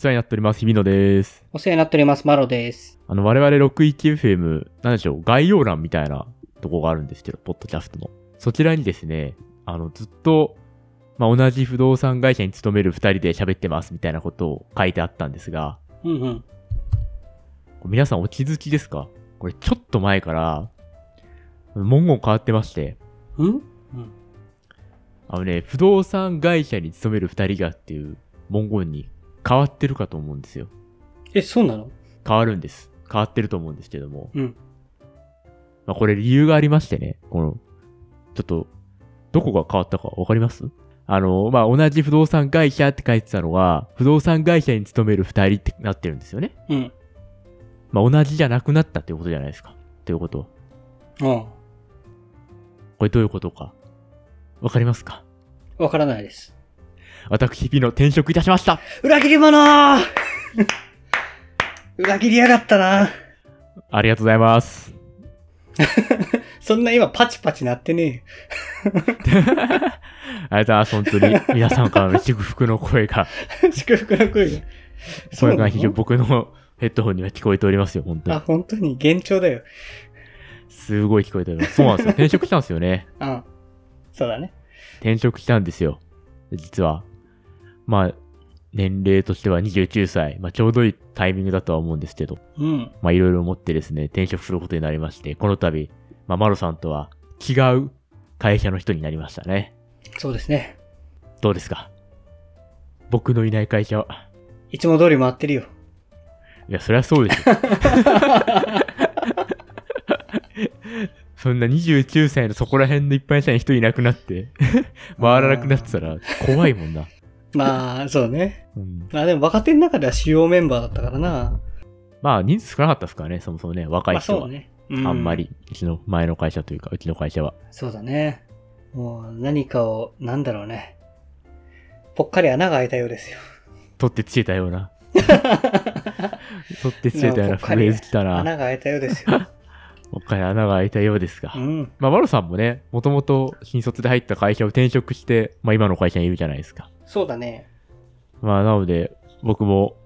世話になっております。日比野です。お世話になっております。マロです。あの、我々 61FM、なんでしょう、概要欄みたいなとこがあるんですけど、ポッドキャストの。そちらにですね、あの、ずっと、まあ、同じ不動産会社に勤める二人で喋ってますみたいなことを書いてあったんですが、うんうん。皆さんお気づきですか？これちょっと前から、文言変わってまして、うん？うん。あのね、不動産会社に勤める二人がっていう文言に変わってるかと思うんですよ。え、そうなの？変わるんです。変わってると思うんですけども。うん。まあ、これ理由がありましてね、この、ちょっと、どこが変わったかわかります？あの、まあ、同じ不動産会社って書いてたのが、不動産会社に勤める二人ってなってるんですよね。うん。まあ、同じじゃなくなったっていうことじゃないですか。ということは。あこれどういうことか。わかりますか？あ。わからないです。私、日々の転職いたしました裏切り者 裏切りやがったな。ありがとうございます。そんな今パチパチなってね ありがとうございます。本当に、皆さんからの祝福の声が。祝福の声が。声が非常に僕のヘッドホンには聞こえておりますよ、本当なのあ、に。本当に幻聴だよ。すごい聞こえております。そうなんですよ。転職したんですよね。うん。そうだね。転職したんですよ。実は。まあ、年齢としては29歳。まあ、ちょうどいいタイミングだとは思うんですけど。うん。まあ、いろいろ思ってですね、転職することになりまして、この度、まあ、マロさんとは違う会社の人になりましたね。そうですね。どうですか？僕のいない会社は。いつも通り回ってるよ。いや、そりゃそうでしょ。そんな29歳のそこら辺の一般社員一人いなくなって、回らなくなってたら怖いもんな。まあ、そうね。うん、まあでも若手の中では主要メンバーだったからな。まあ、人数少なかったですからね、そもそもね、若いまあ人は。そうね。うあんま。り、うちの前の会社というか、うちの会社は。そうだね。もう何かを、なんだろうね。ぽっかり穴が開いたようですよ。取ってつけたような。取ってつけたようなフレーズ来たな。穴が開いたようですよ。もっかい穴が開いたようですが。うん。まあ、マロさんもね、もともと新卒で入った会社を転職して、まあ今の会社にいるじゃないですか。そうだね。まあ、なので、僕も、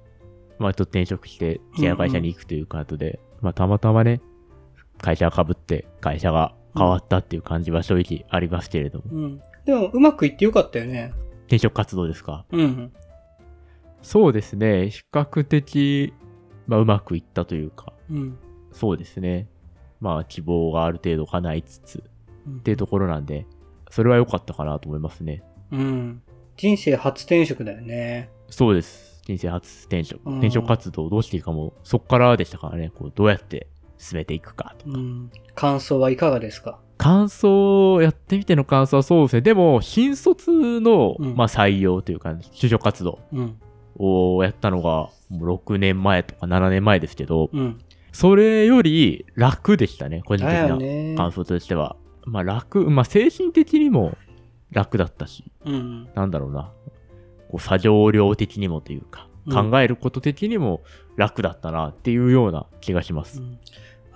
まあちょっと転職して、違う会社に行くということで、まあたまたまね、会社が被って、会社が変わったっていう感じは正直ありますけれども。うん。でも、うまくいってよかったよね。転職活動ですか？うん。そうですね。比較的、まあうまくいったというか、うん。そうですね。まあ希望がある程度叶いつつうんっていうところなんで、それは良かったかなと思いますね。うん。人生初転職だよね。そうです。人生初転職。うん転職活動をどうしていいかも、そっからでしたからね。こうどうやって進めていくかとか。うん。感想はいかがですか？感想、やってみての感想はそうですね。でも、新卒の、うんまあ採用というか、就職活動うん。をやったのが、もう6年前とか7年前ですけど、うん。それより楽でしたね。個人的なね。感想としては。まあ楽、まあ精神的にも楽だったし、うん。なんだろうな。こう、作業量的にもというか、うん考えること的にも楽だったなっていうような気がします。うん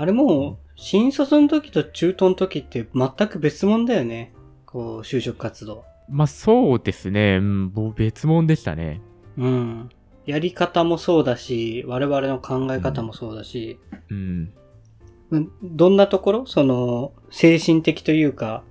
あれもう、新卒の時と中途の時って全く別物だよね。こう、就職活動。まあそうですね。うん、もう別物でしたね。うん。やり方もそうだし、我々の考え方もそうだし、うん。うんどんなところ？その、精神的というか、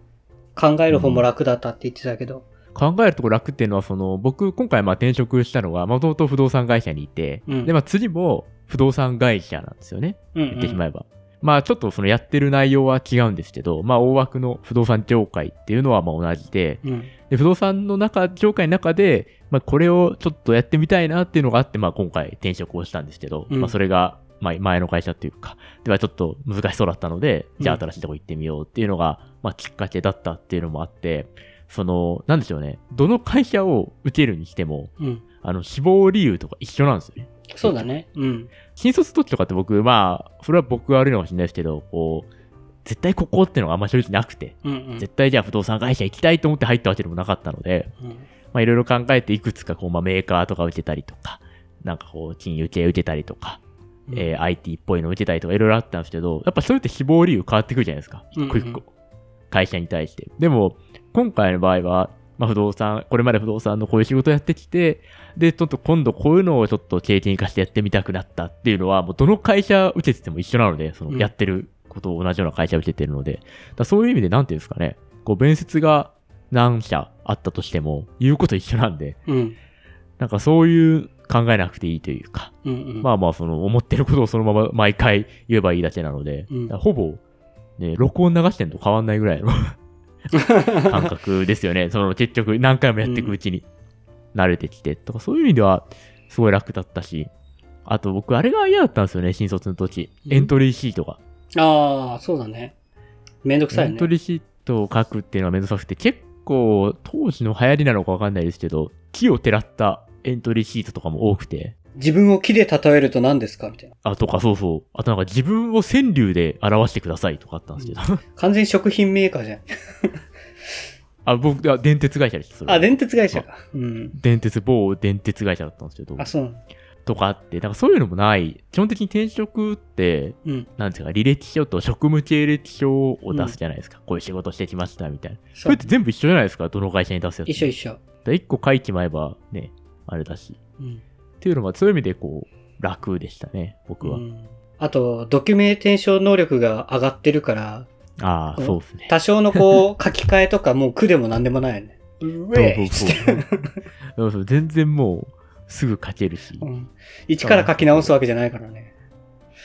考える方も楽だったって言ってたけど。考えるところ楽っていうのは、その、僕、今回まあ転職したのが、もともと不動産会社にいて、うんで、まあ次も不動産会社なんですよね。うん、言ってしまえば。まあちょっとそのやってる内容は違うんですけど、まあ大枠の不動産業界っていうのはまあ同じで、うん。で不動産の中、業界の中で、まあこれをちょっとやってみたいなっていうのがあって、まあ今回転職をしたんですけど、うんまあそれが、まあ前の会社っていうか、ではちょっと難しそうだったので、じゃあうん新しいとこ行ってみようっていうのが、まあきっかけだったっていうのもあって、その、なんでしょうね、どの会社を受けるにしても、うん。あの、志望理由とか一緒なんですよね。そうだね。うん。新卒時とかって僕、まあ、それは僕が悪いのかもしれないですけど、こう、絶対ここっていうのがあんま正直なくて、うんうん。絶対じゃあ不動産会社行きたいと思って入ったわけでもなかったので、うんまあいろいろ考えていくつかこう、まあメーカーとか受けたりとか、なんかこう、金融系受けたりとか、うんえー IT っぽいの受けたりとかいろいろあったんですけど、やっぱそれって志望理由変わってくるじゃないですか。一個一個。会社に対して。でも、今回の場合は、まあ不動産、これまで不動産のこういう仕事やってきて、で、ちょっと今度こういうのをちょっと経験化してやってみたくなったっていうのは、もうどの会社受けてても一緒なので、そのやってることを同じような会社受けてるので、だそういう意味でなんていうんですかね、こう面接が何社あったとしても、言うこと一緒なんで、うん。なんかそういう考えなくていいというか、うんうん。まあまあその思ってることをそのまま 毎回言えばいいだけなので、うんほぼ、ね、録音流してんのと変わんないぐらいの 感覚ですよね。その結局何回もやっていくうちに慣れてきてとか、そういう意味ではすごい楽だったし、あと僕あれが嫌だったんですよね、新卒の時。うんエントリーシートが。ああ、そうだね。めんどくさいねエント。リーシートを書くっていうのはめんどくさくて、結構当時の流行りなのかわかんないですけど、木をてらったエントリーシートとかも多くて、自分を木で例えると何ですか？みたいな。あ、とかそうそう。あとなんか自分を川柳で表してくださいとかあったんですけど。完全に食品メーカーじゃん。あ、僕、あ電鉄会社です。あ、電鉄会社か。うん。電鉄、某電鉄会社だったんですけどあ、、そうなの。とかあって、なんかそういうのもない。基本的に転職って、うん。なんていうか、履歴書と職務経歴書を出すじゃないですか。こういう仕事してきました、みたいな。そそうれって全部一緒じゃないですか、どの会社に出すやつ。一緒一緒。緒。一個書いちまえば、ね、あれだし。うん。っていうのが、そういう意味でこう、楽でしたね、僕は。うんあと、ドキュメンテーション能力が上がってるから、ああ、うんそうですね。多少のこう、書き換えとかもう苦でも何でもないよね。全然もう、すぐ書けるし。うん一から書き直すわけじゃないからね。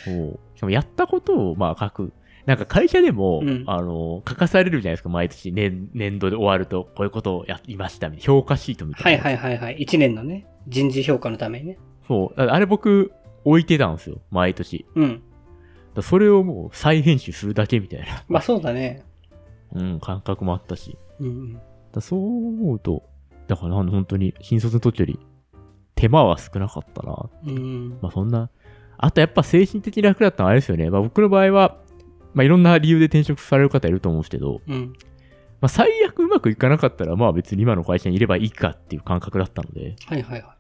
そう。しかもやったことを、まあ書く。なんか会社でも、うんあの、書かされるじゃないですか、毎年。年、年度で終わると、こういうことをやりました、みたいな。評価シートみたはいいな。はいはいはい。一年のね、人事評価のためにね。そう。あれ僕、置いてたんですよ、毎年。うん。らそれをもう再編集するだけみたいな。まあそうだね。うん、感覚もあったし。うん。らそう思うと、だから本当に、新卒の時より、手間は少なかったな。うん。まあそんな、あとやっぱ精神的に楽だったのはあれですよね。まあ僕の場合は、まあいろんな理由で転職される方いると思うんですけど、うん。まあ最悪うまくいかなかったら、まあ別に今の会社にいればいいかっていう感覚だったので、はいはいはい。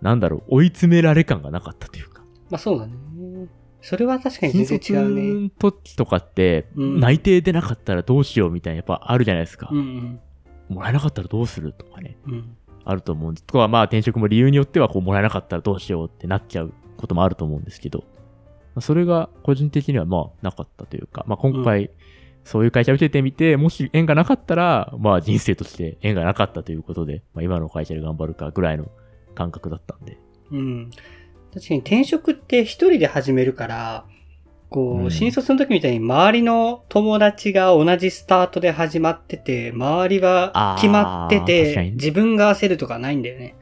なんだろう、追い詰められ感がなかったというか。まあそうだね。それは確かに全然違うね。新卒の時とかって、うん内定出なかったらどうしようみたいな、やっぱあるじゃないですかう。んもらえなかったらどうするとかね、うん。うん。あると思うんです。とかまあ転職も理由によっては、こう、もらえなかったらどうしようってなっちゃうこともあると思うんですけど、まあそれが個人的にはまあなかったというか、まあ今回、そういう会社を受けてみて、もし縁がなかったら、まあ人生として縁がなかったということで、まあ今の会社で頑張るかぐらいの感覚だったんで。うん。確かに転職って一人で始めるから、こう新卒の時みたいに周りの友達が同じスタートで始まってて、周りは決まってて、に自分が焦るとかないんだよね。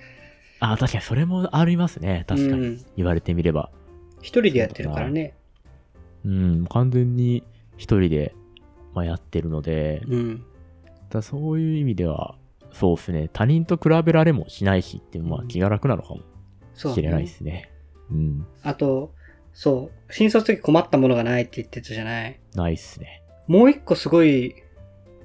ああ、確かにそれもありますね。確かに。うん言われてみれば。一人でやってるからね。うん、完全に一人で、まあ、やってるので、うん。だそういう意味では、そうですね。他人と比べられもしないしっていうのはうん気が楽なのかもしれないですね。うん。あと、そう、新卒の時困ったものがないって言ってたじゃない？ないっすね。もう一個すごい、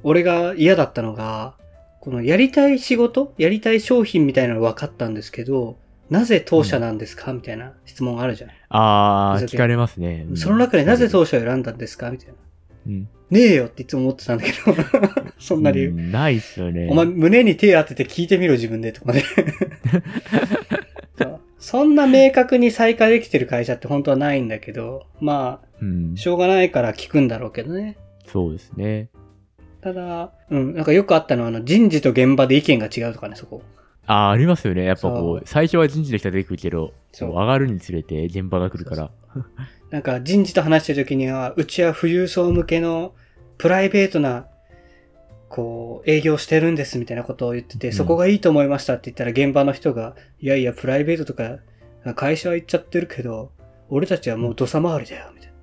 俺が嫌だったのが、このやりたい仕事？やりたい商品みたいなの分かったんですけど、なぜ当社なんですか？みたいな質問があるじゃない。あー、ふざけ聞かれますね。うんその中でなぜ当社を選んだんですか？みたいな。うん。ねえよっていつも思ってたんだけど、そんな理由。うんないっすよね。お前胸に手当てて聞いてみろ自分でとかね。そんな明確に再開できてる会社って本当はないんだけど、まうんあ、。しょうがないから聞くんだろうけどね。そうですね。ただ、うん、なんかよくあったのは、あの、人事と現場で意見が違うとかね、そこ。あー、ありますよね。やっぱこそうう、最初は人事の人が出てくるけど、そ上がるにつれて現場が来るから。なんか人事と話してる時には、うちは富裕層向けのプライベートな、こう、営業してるんですみたいなことを言ってて、うんそこがいいと思いましたって言ったら現場の人が、いやいや、プライベートとか、会社は行っちゃってるけど、俺たちはもう土佐回りだよ、みたい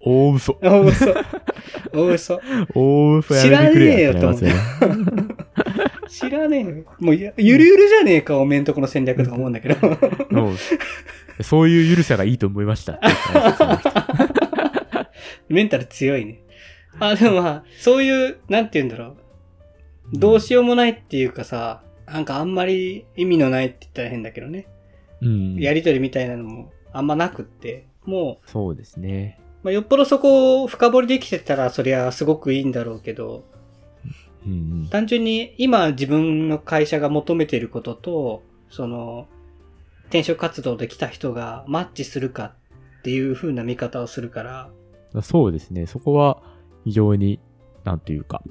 大嘘。な。大嘘。大嘘。大嘘やめてくれよってなりますよね。知らねえよ。もうゆ、ゆるゆるじゃねえか、おめんとこの戦略とか思うんだけど。そういうゆるさがいいと思いました。メンタル強いね。あ、でもまあ、そういう、なんて言うんだろう。どうしようもないっていうかさ、なんかあんまり意味のないって言ったら変だけどね。うん。やりとりみたいなのもあんまなくって、もそうですね。う、まあ、よっぽどそこを深掘りできてたらそりゃすごくいいんだろうけど、単純に今自分の会社が求めていることと、その、転職活動で来た人がマッチするかっていう風な見方をするから、そうですね。そこは非常に、なんというか、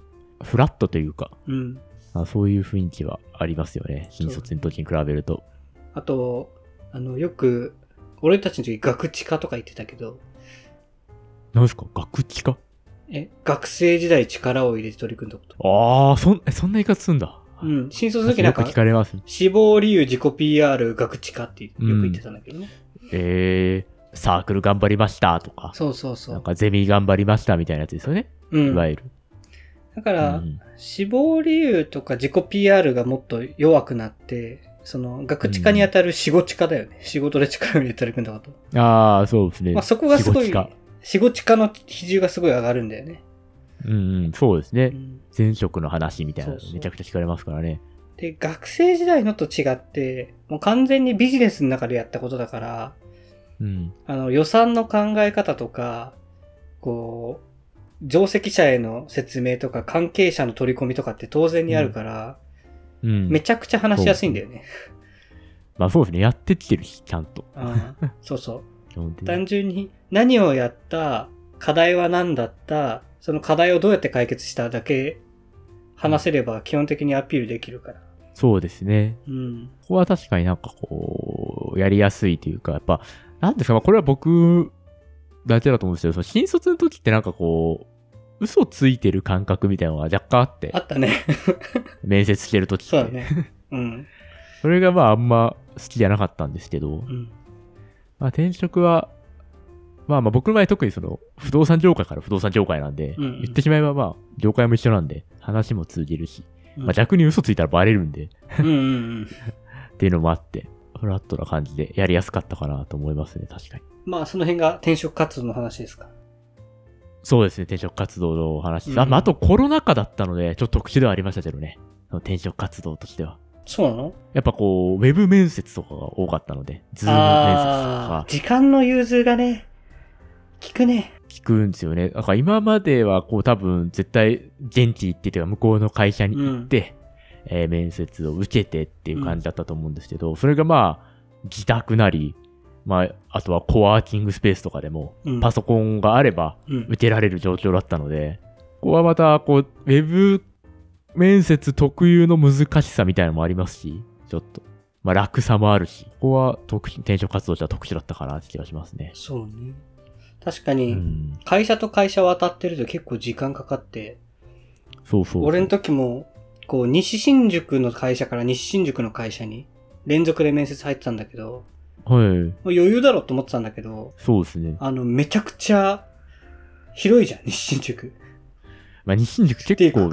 フラットというか、うん。あそういう雰囲気はありますよね。新卒の時に比べると。あと、あの、よく、俺たちの時学知化とか言ってたけど、なんですか？学知かえ、学生時代力を入れて取り組んだこと。ああ、そん、えそんな言い方すんだ。うん。新卒の時なんかよく聞、かれます。志望理由自己 PR 学知化ってよく言ってたんだけどね。えー、サークル頑張りましたとか、そうそうそう。なんかゼミ頑張りましたみたいなやつですよね。うん。いわゆる。だから、うん死亡理由とか自己 PR がもっと弱くなって、その、学知化に当たる死後知化だよね。仕事で力を入れて取り組んだこと。ああ、そうですね。まあそこがすごい仕事か、死後知化の比重がすごい上がるんだよね。うんうん、そうですね。うん前職の話みたいなのめちゃくちゃ聞かれますからね。で、学生時代のと違って、もう完全にビジネスの中でやったことだから、うん。あの、予算の考え方とか、こう、上席者への説明とか関係者の取り込みとかって当然にあるから、うん。めちゃくちゃ話しやすいんだよね。まあそうですね。やってきてるし、ちゃんと。うんそうそう。単純に何をやった、課題は何だった、その課題をどうやって解決しただけ話せれば基本的にアピールできるから。そうですね。うん。ここは確かになんかこう、やりやすいというか、やっぱ、なんですか、まあこれは僕だけだと思うんですけど、その新卒の時ってなんかこう、嘘ついてる感覚みたいなのが若干あってあ、ったね。面接してる時って。そうだね。うん。それがまああんま好きじゃなかったんですけど、うん。まあ転職は、まあまあ僕の場合特にその不動産業界から不動産業界なんで、うんうん言ってしまえばまあ業界も一緒なんで話も通じるし、うんまあ逆に嘘ついたらバレるんでうんうんうん。っていうのもあって、フラットな感じでやりやすかったかなと思いますね、確かに。まあその辺が転職活動の話ですか？そうですね、転職活動のお話です。うんあ、まああとコロナ禍だったので、ちょっと特殊ではありましたけどね、転職活動としては。そうなの？やっぱこう、ウェブ面接とかが多かったので、ズーム面接とか時間の融通がね、効くね。聞くんですよね。だから今まではこう多分絶対現地行ってというか向こうの会社に行って、えー面接を受けてっていう感じだったと思うんですけど、それがまあ自宅なり、まああとはコワーキングスペースとかでもうん。パソコンがあればうん受けられる状況だったので、ここはまたこうウェブ面接特有の難しさみたいなのもありますし、ちょっと。まあ楽さもあるし、ここは特殊転職活動じゃ特殊だったかなって気がしますね。そうね。確かうに、ん。会社と会社渡ってると結構時間かかって、そうそう。俺の時も、こう、西新宿の会社から西新宿の会社に連続で面接入ってたんだけど、はい。余裕だろって思ってたんだけど、そうですね。あの、めちゃくちゃ広いじゃん、西新宿。まあ、西新宿結構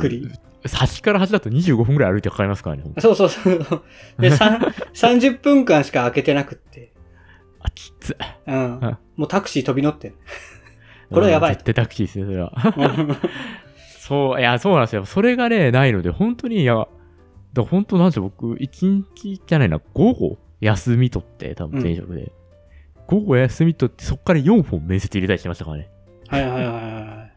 端から端だと25分くらい歩いてかかりますからね。そうそうそう。で、さん 30分間しか開けてなくって。あ、きつ。うんあ。もうタクシー飛び乗ってん。これはやばいうん絶対タクシーですね、それは。そう、いや、そうなんですよ。それがね、ないので、本当に、いや、だ本当なんでしょう、僕、一日じゃないな、午後休み取って、多分前職で。午後休み取って、そっから4本面接入れたりしてましたからね。はいはいはいは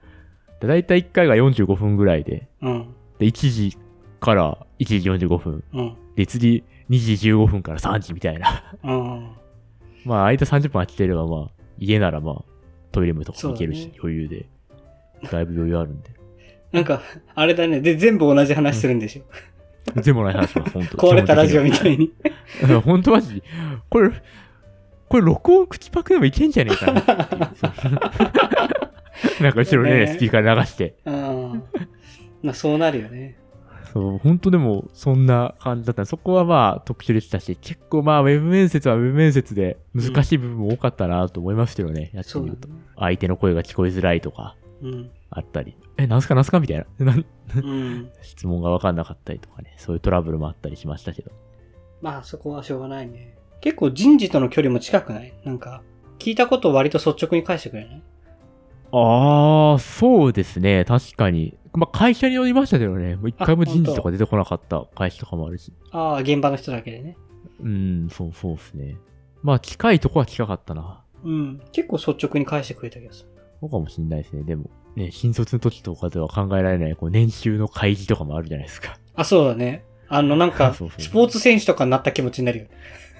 で大体1回が45分ぐらいで、い。うん。で、1時から1時45分。うん。で、次、2時15分から3時みたいな。うん。まあ、間30分空きてれば、まあ、家ならまあ、トイレもとか行けるし、そうだね余裕で。だいぶ余裕あるんで。なんか、あれだね。で、全部同じ話するんでしょ。全部ない話します、本当壊れたラジオみいたいに。な。本当マジ、これ、これ録音口パクでもいけんじゃねえかなっていう。そ うなんか後ろね、ねスピーカー流して。うん。まあ、そうなるよね。そう、本当でも、そんな感じだったそこはまあ、特殊でしたし、結構まあ、ウェブ面接はウェブ面接で難しい部分も多かったなと思いますけどね、やってみると。相手の声が聞こえづらいとか、うん。あったり。え、なんすかなんすかみたいな。うん。質問がわかんなかったりとかね、そういうトラブルもあったりしましたけど。まあ、そこはしょうがないね。結構人事との距離も近くない？なんか、聞いたことを割と率直に返してくれない？ああ、そうですね。確かに。まあ、会社によりましたけどね。もう一回もあ人事とか出てこなかった会社とかもあるし。ああ、現場の人だけでね。うん、そうそうですね。まあ、近いとこは近かったな。うん。結構率直に返してくれた気がする。そうかもしんないですね。でも。ね、新卒の時とかでは考えられない、こう、年収の開示とかもあるじゃないですか。あ、そうだね。あの、なんか、スポーツ選手とかになった気持ちになるよ。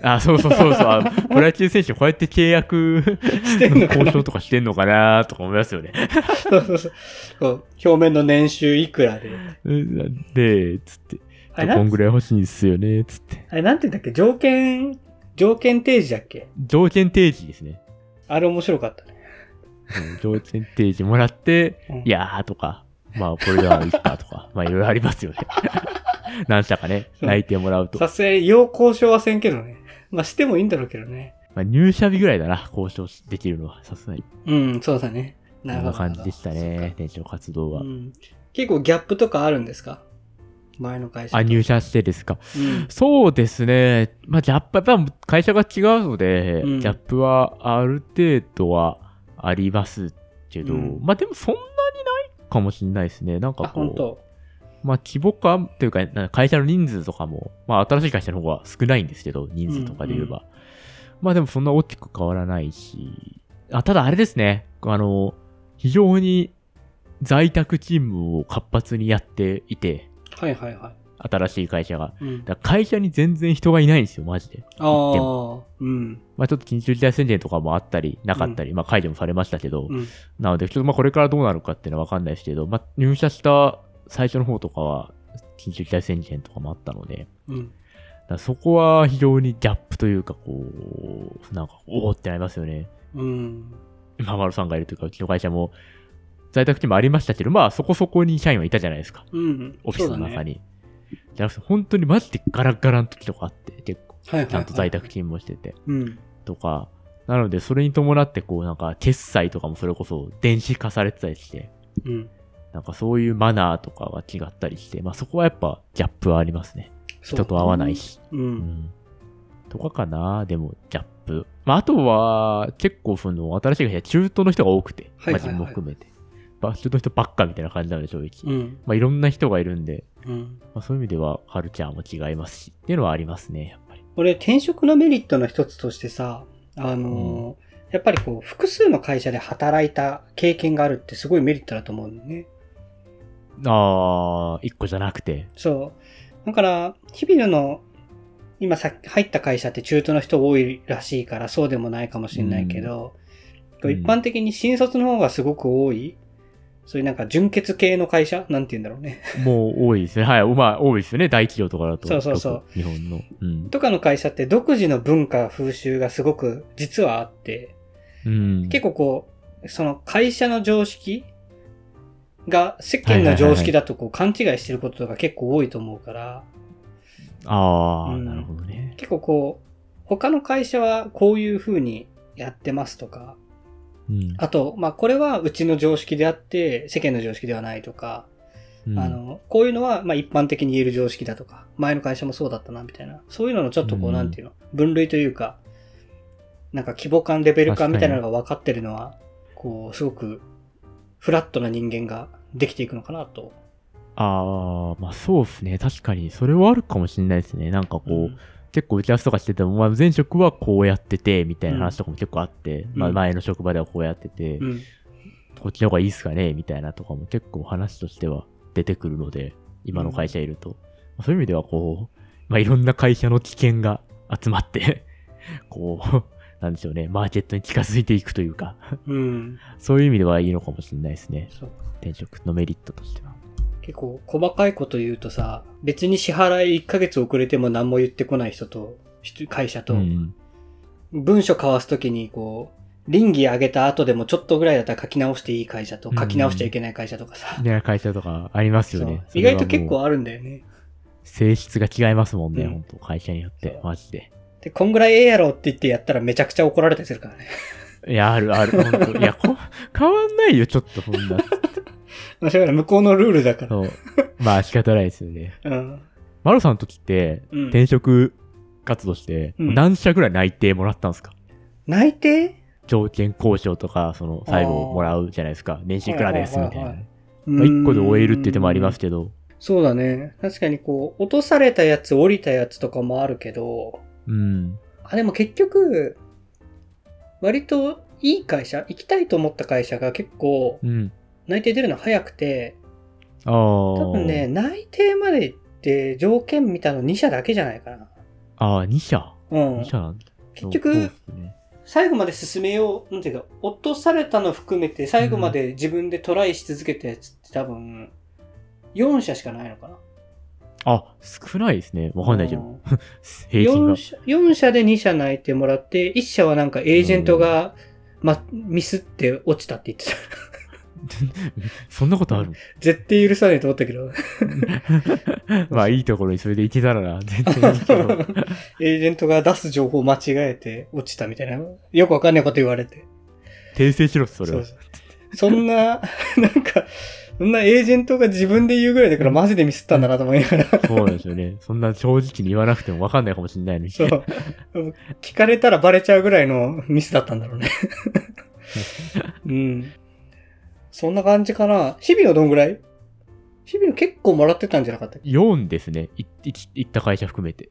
あ、そうそうそうそう。あプロ野球選手こうやって契約してんの交渉とかしてんのかなとか思いますよね。そうそうそう。表面の年収いくらで。で、つって、あこんぐらい欲しいんですよね、つって。あれなんて言うんだっけ？条件、条件提示だっけ？条件提示ですね。あれ面白かったね。うん条件提示もらって、うんいやーとか、まあこれではいいかとか、まあいろいろありますよね。何社かね、そう内定もらうと。さすがに要交渉はせんけどね。まあしてもいいんだろうけどね。まあ、入社日ぐらいだな、交渉できるのは、さすがに。うん、そうだね。こんな感じでしたね、店長活動は。うん。結構ギャップとかあるんですか？前の会社と。あ、入社してですか？うん。そうですね。まあ、ギャップ、やっぱ会社が違うので、うんギャップはある程度はありますけど、うんまあでもそんなにないかもしれないですね。なんあ、かこう、まあ規模感というか、なんか会社の人数とかも、まあ新しい会社の方が少ないんですけど、人数とかで言えば。まあでもそんな大きく変わらないし、あ、ただあれですね。あの、非常に在宅勤務を活発にやっていて、はいはいは新しい会社が。い。うん。だ会社に全然人がいないんですよ、マジで。ああ、うん。まあちょっと緊急事態宣言とかもあったり、なかったり、まあ解除もされましたけど、うん。なので、ちょっとまあこれからどうなるかっていうのはわかんないですけど、まあ入社した最初の方とかは、緊急事態宣言とかもあったので、うん。だそこは非常にギャップというか、こう、なんか、おおってなりますよね。うん。今丸さんがいるというか、うちの会社も、在宅勤務ありましたけど、まあそこそこに社員はいたじゃないですか。うん。オフィスの中。に。じゃなくて、本当にマジでガラッガラの時とかあって、結構、はいはいはい。ちゃんと在宅勤務してて。うん。とか、なので、それに伴って、こう、なんか、決済とかもそれこそ電子化されてたりして、うん。なんかそういうマナーとかが違ったりして、まあそこはやっぱギャップはありますね。人と会わない。し。う。うんん。とかかな、でも、ギャップ。まああとは、結構その、新しい会社、中途の人が多くて、まあはいはいはい自分も含めて。まあ中途の人ばっかみたいな感じなので、正直。うん。まあいろんな人がいるんで、うん。まあそういう意味ではカルチャーも違いますし、っていうのはありますね、やっぱり。俺、転職のメリットの一つとしてさ、あのーやっぱりこう、複数の会社で働いた経験があるってすごいメリットだと思うんだよね。あー、一個じゃなくて。そう。だから、日々の、今さ入った会社って中途の人多いらしいからそうでもないかもしれないけど、こう一般的に新卒の方がすごく多い、そういうなんか純血系の会社？なんて言うんだろうね。もう多いですね。はい。まあ多いですよね。大企業とかだと。そうそうそう日本の。うん。とかの会社って独自の文化、風習がすごく実はあって、うん。結構こう、その会社の常識が世間の常識だとこう勘違いしてることが結構多いと思うから、ああ、うんなるほどね。結構こう、他の会社はこういう風にやってますとか、うん。あと、まあこれはうちの常識であって世間の常識ではないとか、うんあ、の、こういうのはまあ一般的に言える常識だとか、前の会社もそうだったなみたいな、そういうののちょっとこう、うんなんていうの、分類というか、なんか規模感、レベル感みたいなのが分かってるのは、こう、すごくフラットな人間ができていくのかなと。ああ、まあそうですね。確かに、それはあるかもしれないですね。なんかこう、うん結構打ち合わせとかしてても、まあ前職はこうやってて、みたいな話とかも結構あって、まあ前の職場ではこうやってて、うん。こっちの方がいいっすかねみたいなとかも結構話としては出てくるので、今の会社いると。まあそういう意味ではこう、まあいろんな会社の知見が集まって、こう、なんでしょうね、マーケットに近づいていくというか、うん。そういう意味ではいいのかもしれないですね。転職のメリットとしては。結構細かいこと言うとさ、別に支払い1ヶ月遅れても何も言ってこない人と、人会社と、うん。文書交わすときにこう、倫理上げた後でもちょっとぐらいだったら書き直していい会社とうん書き直しちゃいけない会社とかさ。ね、会社とかありますよね。意外と結構あるんだよね。性質が違いますもんね、うん本当会社によって。マジで。で、こんぐらいええやろって言ってやったらめちゃくちゃ怒られたりするからね。いや、あるある、本当いや、こ変わんないよ、ちょっと、そんな。まあ、それから向こうのルールだから。そう。まあ仕方ないですよね。うん。マロさんの時って、うん転職活動して、うん何社ぐらい内定もらったんですか？内定？条件交渉とか、その、最後もらうじゃないですか。年収いくらです、みたいな。一個で終えるって言ってもありますけど。そうだね。確かにこう、落とされたやつ、降りたやつとかもあるけど、うん。あ、でも結局、割といい会社、行きたいと思った会社が結構、うん。内定出るの早くて、ああ。多分ね、。内定まで行って条件見たの2社だけじゃないかな。ああ、2社？うん2。社なんだ。結局、ね最後まで進めよう、なんていうか、落とされたの含めて最後まで自分でトライし続けたやつって多分、4社しかないのかな。あ、少ないですね。わかんないけど。うん 平均が4。社。4社で2社内定もらって、1社はなんかエージェントが、ま、ミスって落ちたって言ってた。そんなことある？絶対許さないと思ったけど。まあいいところにそれで行けたらな。全然いいけど。エージェントが出す情報間違えて落ちたみたいな。よくわかんないこと言われて。訂正しろ、それは。そんな、なんか、そんなエージェントが自分で言うぐらいだからマジでミスったんだなと思いながら。そうですよね。そんな正直に言わなくてもわかんないかもしれないのに。そう。聞かれたらバレちゃうぐらいのミスだったんだろうね。うん。そんな感じかな？日々のどんぐらい？日々の結構もらってたんじゃなかったっけ？4ですね。いい行った会社含めて。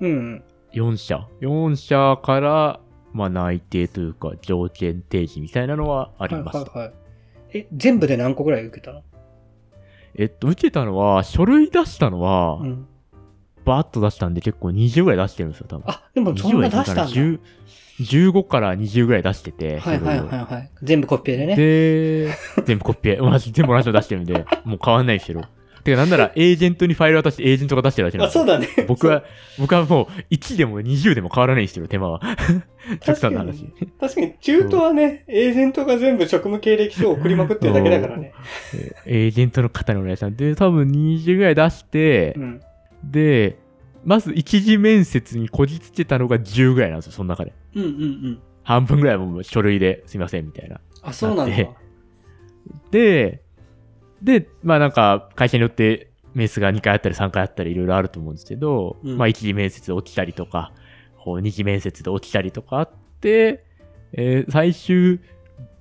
うん。4社。4社から、まあ内定というか条件提示みたいなのはありました。はいはいはい。え、全部で何個ぐらい受けたの？えっと、受けたのは、書類出したのは、うん。バーッと出したんで結構20ぐらい出してるんですよ、多分。あ、でもそんな出したんだ。10 15から20ぐらい出してて。はいはいはいはい。全部コピペでね。で、全部コピペ。マジ全部同じの出してるんで、もう変わんないですよ。てか、なんなら エージェントにファイル渡してエージェントが出してるだけなんあ、そうだね。僕は、僕はもう1でも20でも変わらないんですよ、手間は。極端な話。確かに中途はね、エージェントが全部職務経歴書を送りまくってるだけだからね。エージェントの方にお願いしたんで、多分20ぐらい出してう、ん。で、まず一次面接にこじつけたのが10ぐらいなんですよ、その中で。うんうんうん。半分ぐらいはもう書類ですいません、みたいな。あ、そうなんだ。で、で、まあなんか、会社によって面接が2回あったり3回あったりいろいろあると思うんですけど、うんまあ一次面接で落ちたりとか、こう二次面接で落ちたりとかあって、えー最終、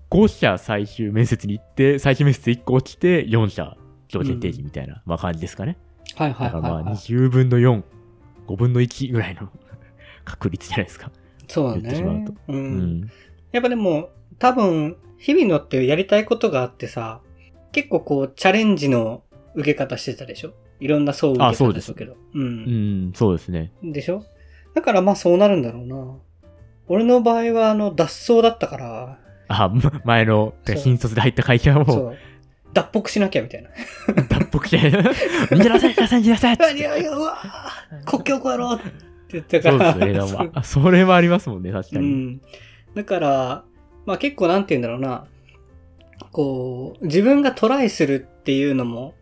5社最終面接に行って、最終面接1個落ちて、4社条件提示みたいな、まあ感じですかね。はいはいだからまあはいはい。20分の4、5分の1ぐらいの 確率じゃないですか。そう。ねう。うんん。やっぱでも、多分、日々のってやりたいことがあってさ、結構こう、チャレンジの受け方してたでしょ？いろんな層を受けたあそうでしょうけど。う。うんん、そうですね。でしょ？だからまあそうなるんだろうな。俺の場合はあの、脱走だったから、あ、ま前の、新卒で入った会社はもう。脱北しなきゃみたいな。脱北し て、逃げなさい、逃げなさい、逃げなさいうわ国境越えろって言ってたから。そうですよね。それはありますもんね、確かに。うん。だから、まあ結構なんて言うんだろうな。こう、自分がトライするっていうのも、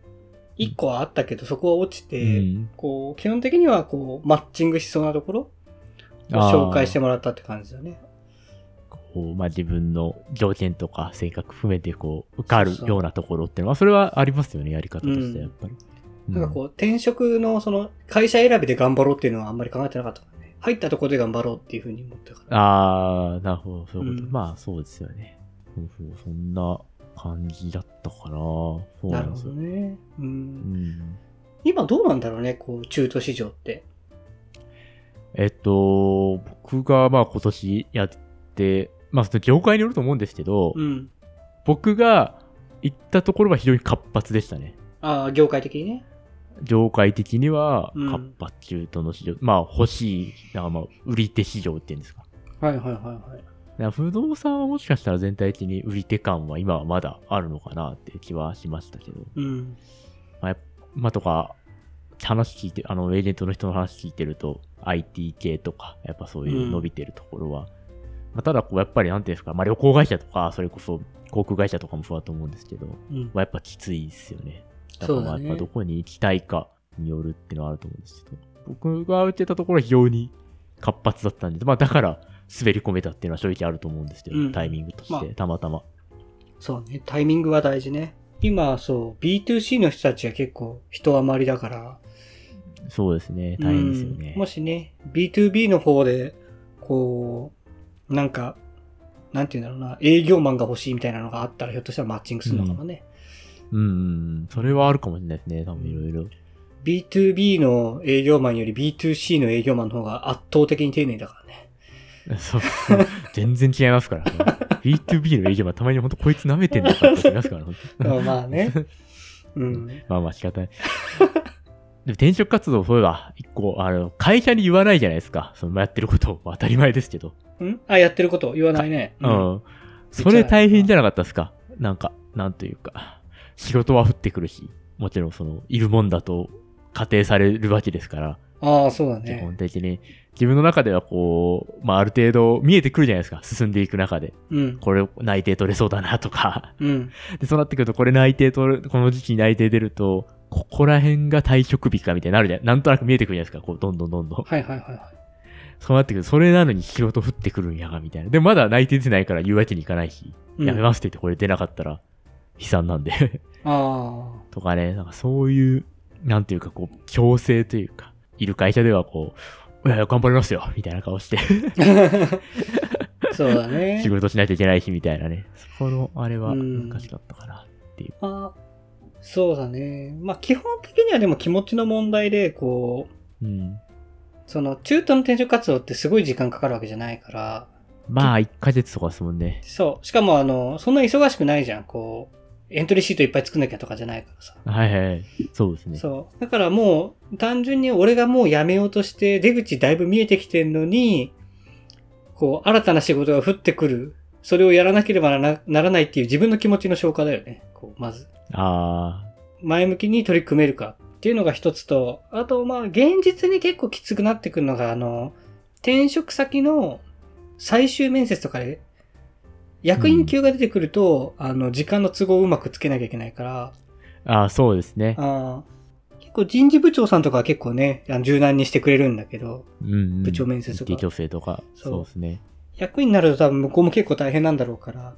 一個はあったけど、そこは落ちて、うんこう、基本的にはこう、マッチングしそうなところを紹介してもらったって感じだね。こう、まあ、自分の条件とか性格含めて、こう、受かるようなところっていうのは、それはありますよね、やり方としては、やっぱり。なんかこう、転職のその、会社選びで頑張ろうっていうのはあんまり考えてなかったからね。入ったところで頑張ろうっていうふうに思ったから。あー、なるほど、そういうこと。うんまあ、そうですよね。そうそう、そんな感じだったかな。そうなんですよ。ほどね。う。うんん。今どうなんだろうね、こう、中途市場って。えっと、僕がまあ今年やって、まあその業界によると思うんですけど、うん。僕僕が行ったところは非常に活発でしたね。ああ、業界的にね。業界的にはうん活発中途の市場、まあ欲しい、なんかまあ売り手市場っていうんですか。はいはいはいはい。不動産はもしかしたら全体的に売り手感は今はまだあるのかなって気はしましたけど。うん。まあ、まあとか、話聞いて、あの、エージェントの人の話聞いてると、IT 系とか、やっぱそういう伸びてるところは、まあ、ただこう、やっぱりなんていうんですか、まあ旅行会社とか、それこそ航空会社とかもそうだと思うんですけど、うん。まあ、やっぱきついですよね。だからやっぱどこに行きたいかによるっていうのはあると思うんですけど、僕が受けたところは非常に活発だったんで、まあだから滑り込めたっていうのは正直あると思うんですけど、うんタイミングとして、まあたまたま。そうね、タイミングは大事ね。今、そう、B2C の人たちは結構人余りだから、そうですね、大変ですよねうん。もしね、B2B の方で、こう、なんか、なんていうんだろうな、営業マンが欲しいみたいなのがあったら、ひょっとしたらマッチングするのかもね。うん、うん、それはあるかもしれないですね、多分いろいろ。B2B の営業マンより B2C の営業マンの方が圧倒的に丁寧だからね。そうそう全然違いますからね。B2B の営業マンたまに本当こいつ舐めてんだからって思いますから、本当まあね。うん。まあまあ仕方ない。でも転職活動、そういえば、一個、あの、会社に言わないじゃないですか。そのやってることを。当たり前ですけど。ん？あ、やってること？言わないね。う。ん。それ大変じゃなかったですか？なんか、なんというか、仕事は降ってくるし、もちろんその、いるもんだと仮定されるわけですから、ああ、そうだ基ね。本的に。自分の中ではこう、まあある程度見えてくるじゃないですか。進んでいく中で。うん。これ内定取れそうだなとか。うん。で で、そうなってくると、これ内定取る、この時期に内定出ると、ここら辺が退職日かみたいになるじゃん。なんとなく見えてくるじゃないですか。こう、どんどんどんどん。はいはいはいはい。そうなってくると、それなのに仕事降ってくるんやが、みたいな。でもまだ内定出てないから言うわけにいかないし、うんやめますって言ってこれ出なかったら悲惨なんで。あ とかね、なんかそういう、なんていうかこう、強制というか、いる会社ではこう、いや頑張りますよみたいな顔して、あ。そうだね 仕。事しないといけないし、みたいなね。そこの、あれはうん難しかったかなっていう。まあ、そうだね。まあ基本的にはでも気持ちの問題で、こう、うん。その中途の転職活動ってすごい時間かかるわけじゃないから、まあ、1ヶ月とかですもんね。そう。しかもあの、そんな忙しくないじゃん。こう、エントリーシートいっぱい作んなきゃとかじゃないからさ。はいはい。そうですね。そう。だからもう、単純に俺がもう辞めようとして、出口だいぶ見えてきてんのに、こう、新たな仕事が降ってくる。それをやらなければならないっていう自分の気持ちの消化だよね。こう、まず。あ前向きに取り組めるかっていうのが一つと、あと、まあ、現実に結構きつくなってくるのが、あの、転職先の最終面接とかで、役員級が出てくると、あの、時間の都合をうまくつけなきゃいけないから、あ。ああ、そうですね。あー結構人事部長さんとかは結構ね、柔軟にしてくれるんだけど、うん、うん。部長面接とか日程調整とか。そうそうですね。役員になると多分向こうも結構大変なんだろうから、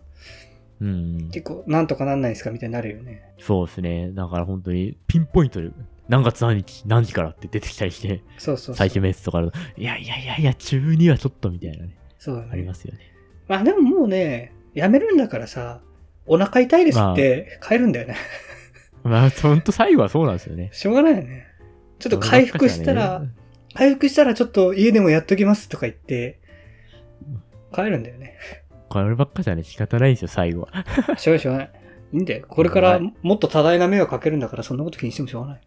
うんうん。結構なんとかなんないですかみたいになるよね。そうですね。だから本当に、ピンポイントで、何月何日、何時からって出てきたりして、そうそう。最終面接とかだと、いやいやいやいや、中にはちょっとみたいなね、そうだね。ありますよね。まあでももうね、辞めるんだからさ、お腹痛いですって帰るんだよね。まあ、ほんと最後はそうなんですよね。しょうがないよね。ちょっと回復したら、回復したらちょっと家でもやっときますとか言って、帰るんだよね。こればっかじゃね、仕方ないんですよ、最後は。しょうがないしょうがない。いいんだよ。これからもっと多大な迷惑かけるんだから、そんなこと気にしてもしょうがない。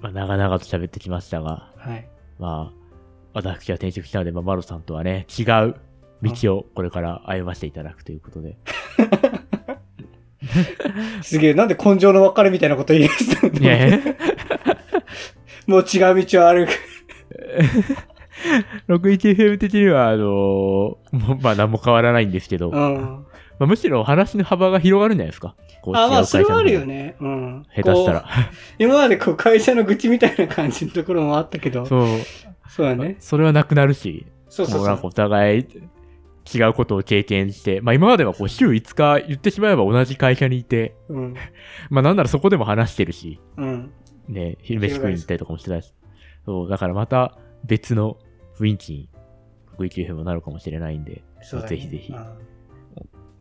まあ、長々と喋ってきましたが、はい。まあ、私は転職したので、まあ、マロさんとはね、違う道をこれから歩ませていただくということで。すげえ、なんで根性の別れみたいなこと言い出したんだ もう違う道を歩く。61FM 的には、あのーまあ、何も変わらないんですけど、まうん。あ、むしろ話の幅が広がるんじゃないですか。こうあ、まあ、それはあるよ会ね。うん。下手したら。今までこう会社の愚痴みたいな感じのところもあったけど。そ うそう。だね。それはなくなるし、そうそうそうなんかお互い違うことを経験して、まあ今まではこう週5日言ってしまえば同じ会社にいて、うん。まあなんならそこでも話してるし、うん。ね、昼飯食いに行ったりとかもしてたし、そう、だからまた別の雰囲気に、福井もなるかもしれないんで、ねぜひぜひうん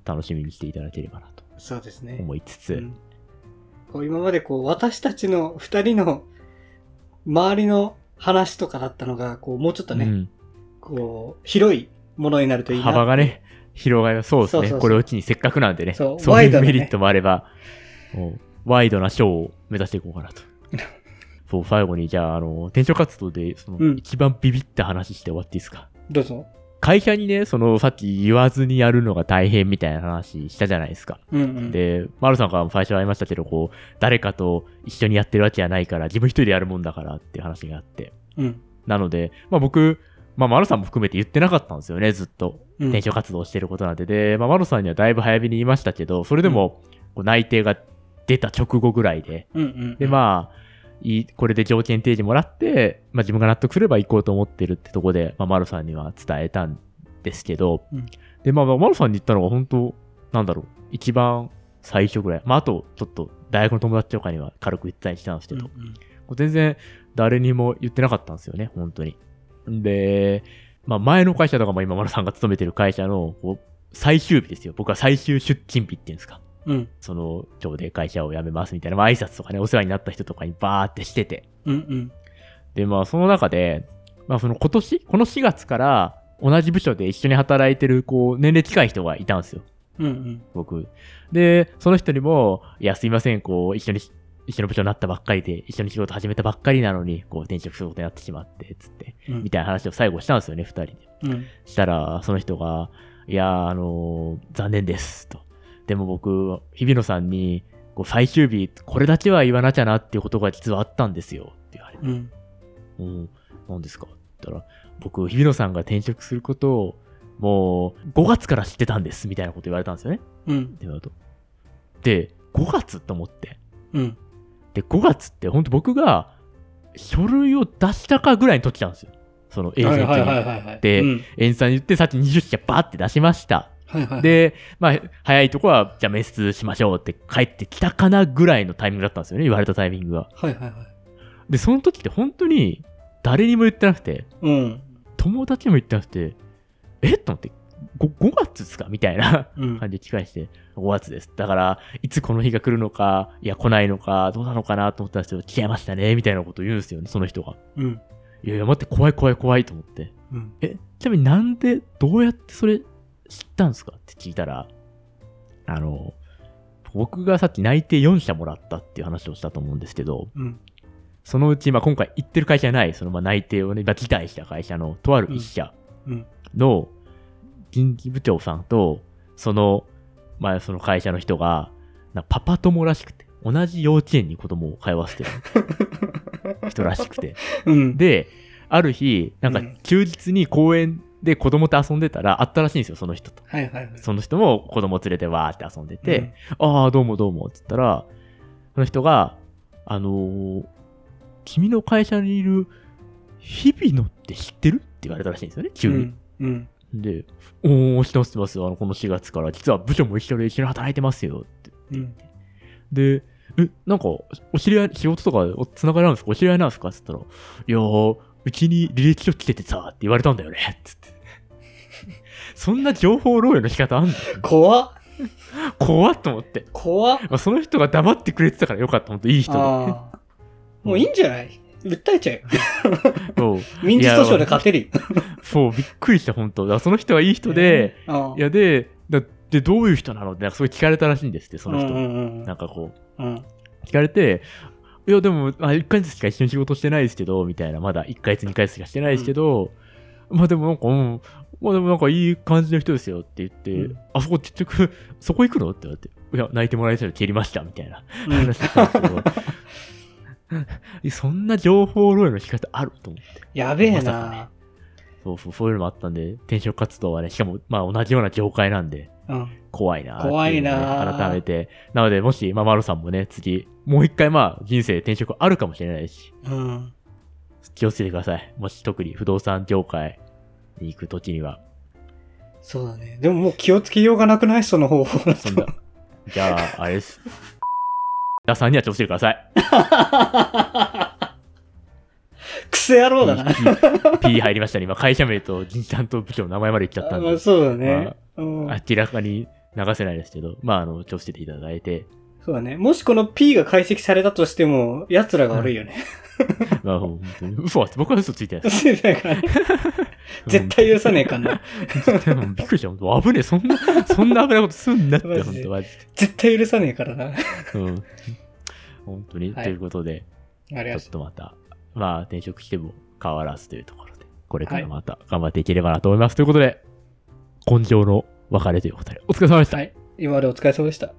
楽しみにしていただければなとそうですね。思いつつ、うんこう今までこう私たちの二人の周りの話とかだったのが、こうもうちょっとね、うんこう広いものになるといいな。幅がね、広がりそうですね。そうそうそうこれを機にせっかくなんでね、そうそういうメリットもあれば、もうワイドなショーを目指していこうかなと。そう、最後に、じゃあ、あの、転職活動で、その、うん一番ビビった話して終わっていいですか？どうぞ。会社にね、その、さっき言わずにやるのが大変みたいな話したじゃないですか。うんうん。で、さんからも最初はありましたけど、こう、誰かと一緒にやってるわけじゃないから、自分一人でやるもんだからっていう話があって。うん。なので、まあ僕、まあマルさんも含めて言ってなかったんですよね、ずっと。うん転職活動してることなんで。で、まあマルさんにはだいぶ早めに言いましたけど、それでも、内定が出た直後ぐらいで、うんうん。で、まあ、いい、これで条件提示もらって、まあ自分が納得すれば行こうと思ってるってとこで、まあマルさんには伝えたんですけど、うんで、まあまあマルさんに言ったのが本当なんだろう、一番最初ぐらい。まああと、ちょっと大学の友達とかには軽く言ったりしたんですけど、うんうん全然誰にも言ってなかったんですよね、本当に。で、まあ前の会社とかも今丸さんが勤めてる会社のこう最終日ですよ。僕は最終出勤日っていうんですか。うん。その、今日で会社を辞めますみたいな、まあ挨拶とかね、お世話になった人とかにバーってしてて。うんうん。で、まあその中で、まあその今年、この4月から同じ部署で一緒に働いてる、こう、年齢近い人がいたんですよ。うんうん。僕。で、その人にも、いや、すいません、こう、一緒に、一緒の部署になったばっかりで、一緒に仕事始めたばっかりなのに、こう、転職することになってしまって、つって、うんみたいな話を最後したんですよね、二人で。うん。したら、その人が、いや、あのー残念です、と。でも僕、日比野さんに、こう、最終日、これだけは言わなきゃなっていうことが実はあったんですよ、って言われて。うん。うん、何ですかって言ったら、僕、日比野さんが転職することを、もう、5月から知ってたんです、みたいなこと言われたんですよね。うん。って言われると。で、5月と思って。うん。で、5月って本当僕が書類を出したかぐらいに取っちゃうんですよ。そのエージェントに。でうん演さんに言ってさっき20社バーって出しました。はいはい。、で、まあ、早いとこは、じゃあ滅出しましょうって帰ってきたかなぐらいのタイミングだったんですよね。言われたタイミングが。はいはいはい。で、その時って本当に誰にも言ってなくて、うん。友達にも言ってなくて、え？と思って、5, 5月ですか？みたいなうん。感じで聞かれて、5月です。だから、いつこの日が来るのか、いや、来ないのか、どうなのかなと思ったんですけど、違いましたね、みたいなことを言うんですよね、その人が。うん。いやいや、待って、怖い怖い怖いと思って。うん。え、ちなみになんで、どうやってそれ知ったんですか？って聞いたら、あの、僕がさっき内定4社もらったっていう話をしたと思うんですけど、うん。そのうち、まあ、今回行ってる会社じゃない、そのまあ内定をね、まあ、辞退した会社のとある1社うん。の人事部長さんと、その、まあ、その会社の人が、なパパ友らしくて、同じ幼稚園に子供を通わせてる 人らしくて。うん。で、ある日、なんかうん休日に公園で子供と遊んでたら、会ったらしいんですよ、その人と。はいはいはい。その人も子供連れてわーって遊んでて、ああ、どうもどうも、って言ったら、その人が、あのー君の会社にいる日々野って知ってるって言われたらしいんですよね、急に。うん。うん。で、おー、知ってます、知ってます。あの、この4月から、実は部署も一緒で一緒に働いてますよって。うん。で、え、なんか、お知り合い、仕事とかおつながりなんですか？お知り合いなんですか？って言ったら、いやー、うちに履歴書来ててさ、って言われたんだよね、つって。そんな情報漏洩の仕方あんの？怖っ。怖っと思って。怖っ。まあ、その人が黙ってくれてたからよかった、ほんといい人で。ああ。もういいんじゃない？訴えちゃうよ。そう、民事訴訟で勝てるよ。そう、びっくりした、本当だからその人はいい人で、ああいや、で、だで、どういう人なのって、なんかすごい聞かれたらしいんですって、その人。うんうんうんなんかこう、うん。聞かれて、いや、でも、あ1ヶ月しか一緒に仕事してないですけど、みたいな、まだ1ヶ月、2ヶ月しかしてないですけど、まあでもなんか、うん、まあでもなんかいい感じの人ですよって言って、うんあそこ結局、そこ行くのって言われて、いや、泣いてもらえたら蹴りました、みたいなうん話だったんですけど、そんな情報漏洩の仕方あると思って。やべえまさかねな。そうそう、そういうのもあったんで、転職活動はね、しかも、まあ同じような業界なんで、うん。怖いなってうのを怖いねな改めて。なので、もし、まあ、マロさんもね、次、もう一回、まあ、人生転職あるかもしれないし、うん。気をつけてください。もし、特に不動産業界に行くときには、そうだね。でももう気をつけようがなくない？その方法だと。そんな、じゃあ、あれです。皆さんには気をつけてください。クソ野郎だな。P, P 入りましたね。今、会社名と人事担当部長の名前まで言っちゃったんで、まあそうだね。うん明らかに流せないですけど、まあ、あの、気をつけていただいて、そうだね。もしこの P が解析されたとしても、奴らが悪いよね。まあ、本当に、嘘は、僕は嘘ついてないです。絶対許さねえかな。びっくりした。危ねえ。そんな、そんな危ないことすんなって、本当マジで。絶対許さねえからな。うん。本当に。はいということで、ちょっとまた、まあ、転職しても変わらずというところで、これからまた頑張っていければなと思います。ということで、根性の別れということで、お疲れ様でした。はい。今までお疲れ様でした。